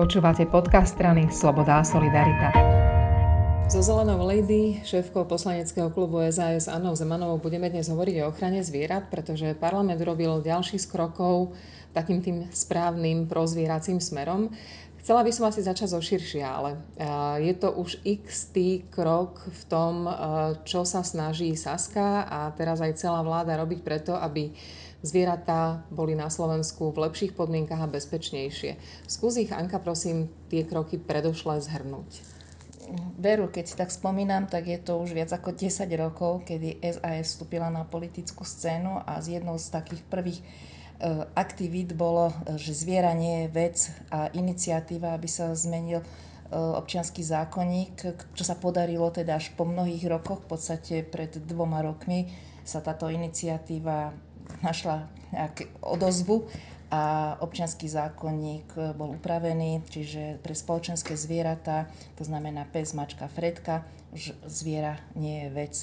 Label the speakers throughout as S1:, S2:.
S1: Počúvate podcast strany Sloboda a Solidarita.
S2: So Zelenou Lady, šéfkou poslaneckého klubu SAS Annou Zemanovou budeme dnes hovoriť o ochrane zvierat, pretože parlament urobil ďalší z krokov takým tým správnym prozvieracím smerom. Chcela by som asi začať zo širšia, ale je to už x krok v tom, čo sa snaží Saska a teraz aj celá vláda robiť preto, aby zvieratá boli na Slovensku v lepších podmienkach a bezpečnejšie. Skús ich, Anka, prosím, tie kroky predošle zhrnúť.
S3: Veru, keď si tak spomínam, tak je to už viac ako 10 rokov, kedy SAS vstúpila na politickú scénu a z jednou z takých prvých e, aktivít bolo, e, že zviera nie je vec a iniciatíva, aby sa zmenil e, občianský zákonník, čo sa podarilo teda až po mnohých rokoch, v podstate pred dvoma rokmi sa táto iniciatíva našla nejakú odozvu a občianský zákonník bol upravený, čiže pre spoločenské zvieratá, to znamená pes, mačka, fredka, už zviera nie je vec.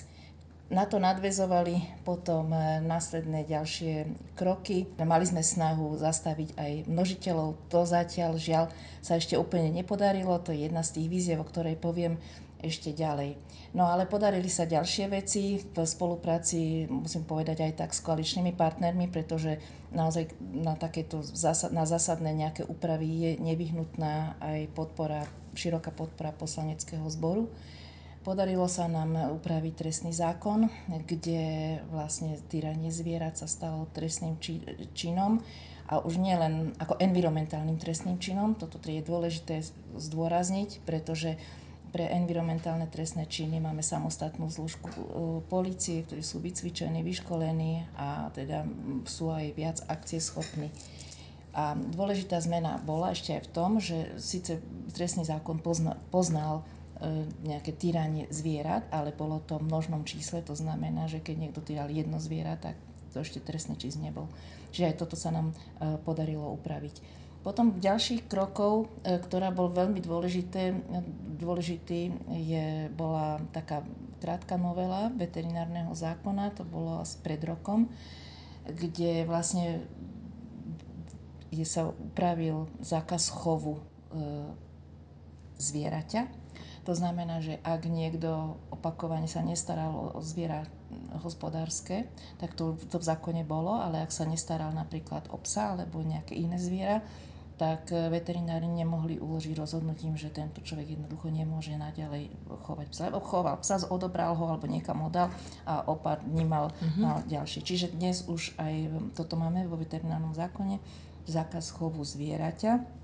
S3: Na to nadvezovali potom e, následné ďalšie kroky. Mali sme snahu zastaviť aj množiteľov, to zatiaľ žiaľ sa ešte úplne nepodarilo, to je jedna z tých víziev, o ktorej poviem ešte ďalej. No ale podarili sa ďalšie veci v spolupráci, musím povedať aj tak s koaličnými partnermi, pretože naozaj na takéto na zásadné nejaké úpravy je nevyhnutná aj podpora, široká podpora poslaneckého zboru. Podarilo sa nám upraviť trestný zákon, kde vlastne týranie zvierat sa stalo trestným či, činom a už nie len ako environmentálnym trestným činom. Toto je dôležité zdôrazniť, pretože pre environmentálne trestné činy máme samostatnú zložku e, policie, ktorí sú vycvičení, vyškolení a teda sú aj viac akcie schopní. A dôležitá zmena bola ešte aj v tom, že síce trestný zákon pozna, poznal e, nejaké týranie zvierat, ale bolo to v množnom čísle, to znamená, že keď niekto týral jedno zviera, tak to ešte trestný čísl nebol. Čiže aj toto sa nám e, podarilo upraviť. Potom ďalších krokov, e, ktorá bol veľmi dôležité, dôležitý, je, bola taká krátka novela veterinárneho zákona, to bolo asi pred rokom, kde vlastne je sa upravil zákaz chovu e, zvieraťa. To znamená, že ak niekto opakovane sa nestaral o, o hospodárske, tak to, to v zákone bolo, ale ak sa nestaral napríklad o psa alebo nejaké iné zviera, tak e, veterinári nemohli uložiť rozhodnutím, že tento človek jednoducho nemôže naďalej chovať psa. Choval psa, odobral ho alebo niekam ho dal a o pár dní mal, mm-hmm. mal ďalší. Čiže dnes už aj toto máme vo veterinárnom zákone, zákaz chovu zvieraťa.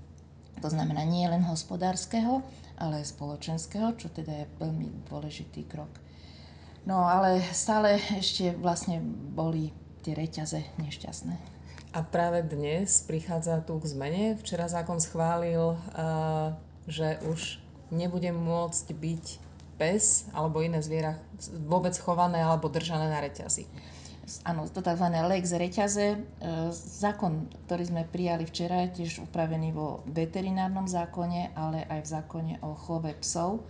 S3: To znamená nie len hospodárskeho, ale aj spoločenského, čo teda je veľmi dôležitý krok. No ale stále ešte vlastne boli tie reťaze nešťastné.
S2: A práve dnes prichádza tu k zmene. Včera zákon schválil, uh, že už nebude môcť byť pes alebo iné zviera vôbec chované alebo držané na reťazi.
S3: Áno, to tzv. lex reťaze. E, zákon, ktorý sme prijali včera, je tiež upravený vo veterinárnom zákone, ale aj v zákone o chove psov,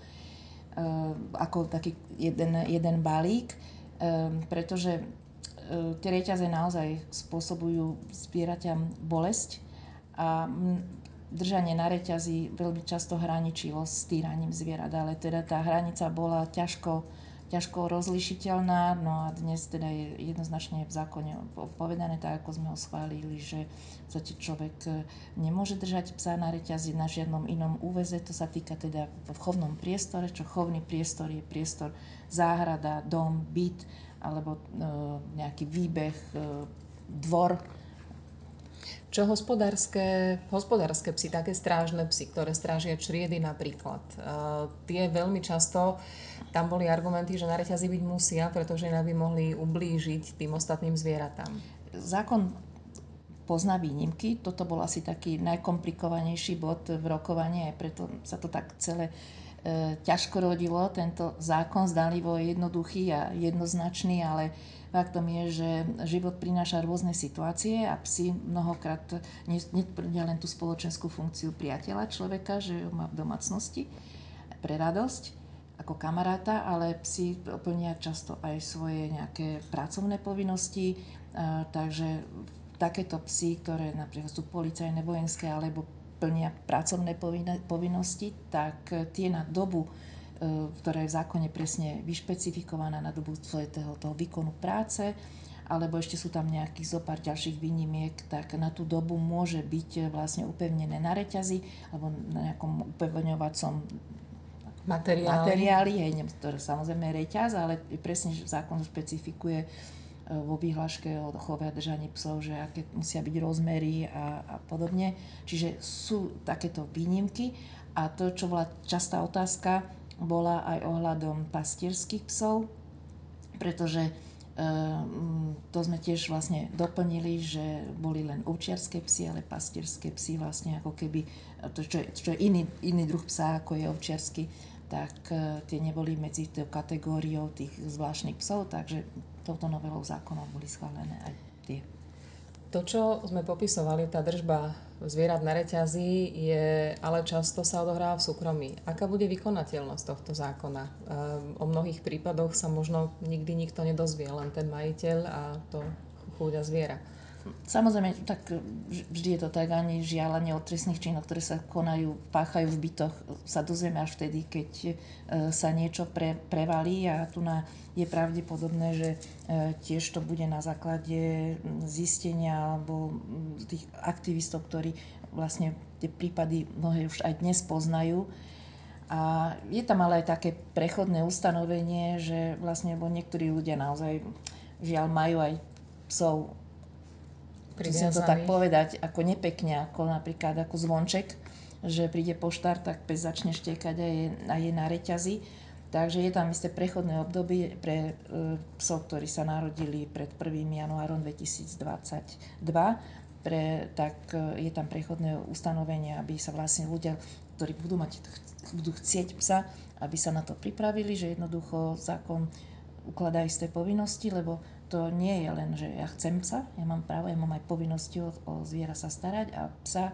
S3: ako taký jeden, jeden balík, pretože E, tie reťaze naozaj spôsobujú zvieraťam bolesť a držanie na reťazi veľmi často hraničilo s týraním zvierat, ale teda tá hranica bola ťažko, ťažko rozlišiteľná, no a dnes teda je jednoznačne v zákone povedané tak, ako sme ho schválili, že v človek e, nemôže držať psa na reťazi na žiadnom inom úveze, to sa týka teda v chovnom priestore, čo chovný priestor je priestor záhrada, dom, byt, alebo e, nejaký výbeh, e, dvor.
S2: Čo hospodárske, hospodárske psy, také strážne psy, ktoré strážia čriedy napríklad, e, tie veľmi často, tam boli argumenty, že na reťazi byť musia, pretože inak by mohli ublížiť tým ostatným zvieratám.
S3: Zákon pozná výnimky. Toto bol asi taký najkomplikovanejší bod v rokovaní, aj preto sa to tak celé ťažko rodilo. Tento zákon zdalivo je jednoduchý a jednoznačný, ale faktom je, že život prináša rôzne situácie a psi mnohokrát neplnia len tú spoločenskú funkciu priateľa človeka, že ho má v domácnosti pre radosť ako kamaráta, ale psi plnia často aj svoje nejaké pracovné povinnosti, takže takéto psy, ktoré napríklad sú policajné, vojenské alebo plnia pracovné povinnosti, tak tie na dobu, ktorá je v zákone presne vyšpecifikovaná na dobu toho, toho výkonu práce, alebo ešte sú tam nejakých zo pár ďalších výnimiek, tak na tú dobu môže byť vlastne upevnené na reťazi alebo na nejakom upevňovacom materiáli, materiáli hej, ktoré samozrejme reťaz, ale presne zákon špecifikuje e, vo výhľaške o chove a držaní psov, že aké musia byť rozmery a, a podobne. Čiže sú takéto výnimky a to, čo bola častá otázka, bola aj ohľadom pastierských psov, pretože Ehm, to sme tiež vlastne doplnili, že boli len ovčiarské psy, ale pastierské psy vlastne ako keby, to čo je, čo je iný, iný druh psa ako je ovčiarsky, tak e, tie neboli medzi tou kategóriou tých zvláštnych psov, takže touto novelou zákona boli schválené aj tie.
S2: To, čo sme popisovali, tá držba zvierat na reťazí, je, ale často sa odohráva v súkromí. Aká bude vykonateľnosť tohto zákona? Ehm, o mnohých prípadoch sa možno nikdy nikto nedozvie, len ten majiteľ a to chúďa zviera.
S3: Samozrejme, tak vždy je to tak, ani žiaľ, o trestných činoch, ktoré sa konajú, páchajú v bytoch, sa dozvieme až vtedy, keď e, sa niečo pre, prevalí a tu na, je pravdepodobné, že e, tiež to bude na základe zistenia alebo tých aktivistov, ktorí vlastne tie prípady mnohé už aj dnes poznajú. A je tam ale aj také prechodné ustanovenie, že vlastne, bo niektorí ľudia naozaj žiaľ majú aj psov Musím to tak povedať, ako nepekne, ako napríklad ako zvonček, že príde poštár, tak pes začne štekať a je, a je na reťazi. Takže je tam isté prechodné obdobie pre e, psov, ktorí sa narodili pred 1. januárom 2022. Pre, tak e, je tam prechodné ustanovenie, aby sa vlastne ľudia, ktorí budú, mať, budú chcieť psa, aby sa na to pripravili, že jednoducho zákon ukladá isté povinnosti, lebo to nie je len, že ja chcem psa, ja mám právo, ja mám aj povinnosti o, o zviera sa starať a psa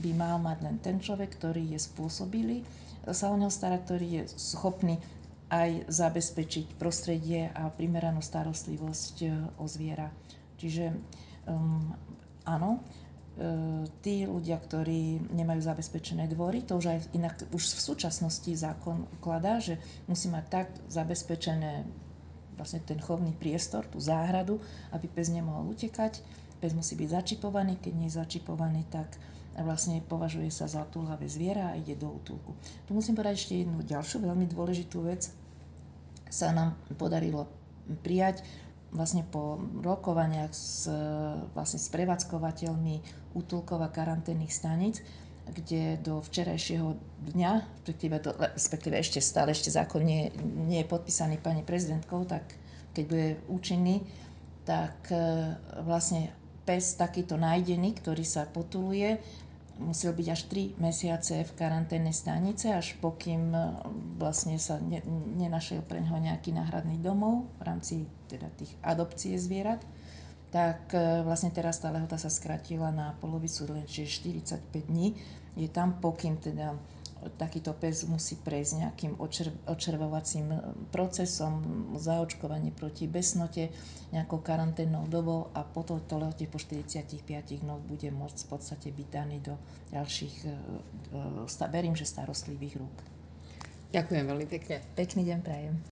S3: by mal mať len ten človek, ktorý je spôsobilý sa o neho starať, ktorý je schopný aj zabezpečiť prostredie a primeranú starostlivosť e, o zviera. Čiže um, áno, e, tí ľudia, ktorí nemajú zabezpečené dvory, to už aj inak už v súčasnosti zákon ukladá, že musí mať tak zabezpečené vlastne ten chovný priestor, tú záhradu, aby pes nemohol utekať. Pes musí byť začipovaný, keď nie je začipovaný, tak vlastne považuje sa za túlavé zviera a ide do útulku. Tu musím povedať ešte jednu ďalšiu veľmi dôležitú vec. Sa nám podarilo prijať vlastne po rokovaniach s, vlastne s prevádzkovateľmi útulkov a karanténnych staníc, kde do včerajšieho dňa, respektíve, do, respektíve ešte stále ešte zákon nie, nie je podpísaný pani prezidentkou, tak keď bude účinný, tak e, vlastne pes takýto nájdený, ktorý sa potuluje, musel byť až 3 mesiace v karanténnej stanice, až pokým e, vlastne sa ne, nenašiel pre neho nejaký náhradný domov v rámci teda tých adopcie zvierat tak e, vlastne teraz tá lehota sa skratila na polovicu, čiže 45 dní. Je tam, pokým teda takýto pes musí prejsť nejakým očer, očervovacím e, procesom, zaočkovanie proti besnote, nejakou karanténnou dobou a po tomto lehote po 45 dňoch bude môcť v podstate byť daný do ďalších, e, verím, že starostlivých rúk.
S2: Ďakujem veľmi pekne.
S3: Pekný deň prajem.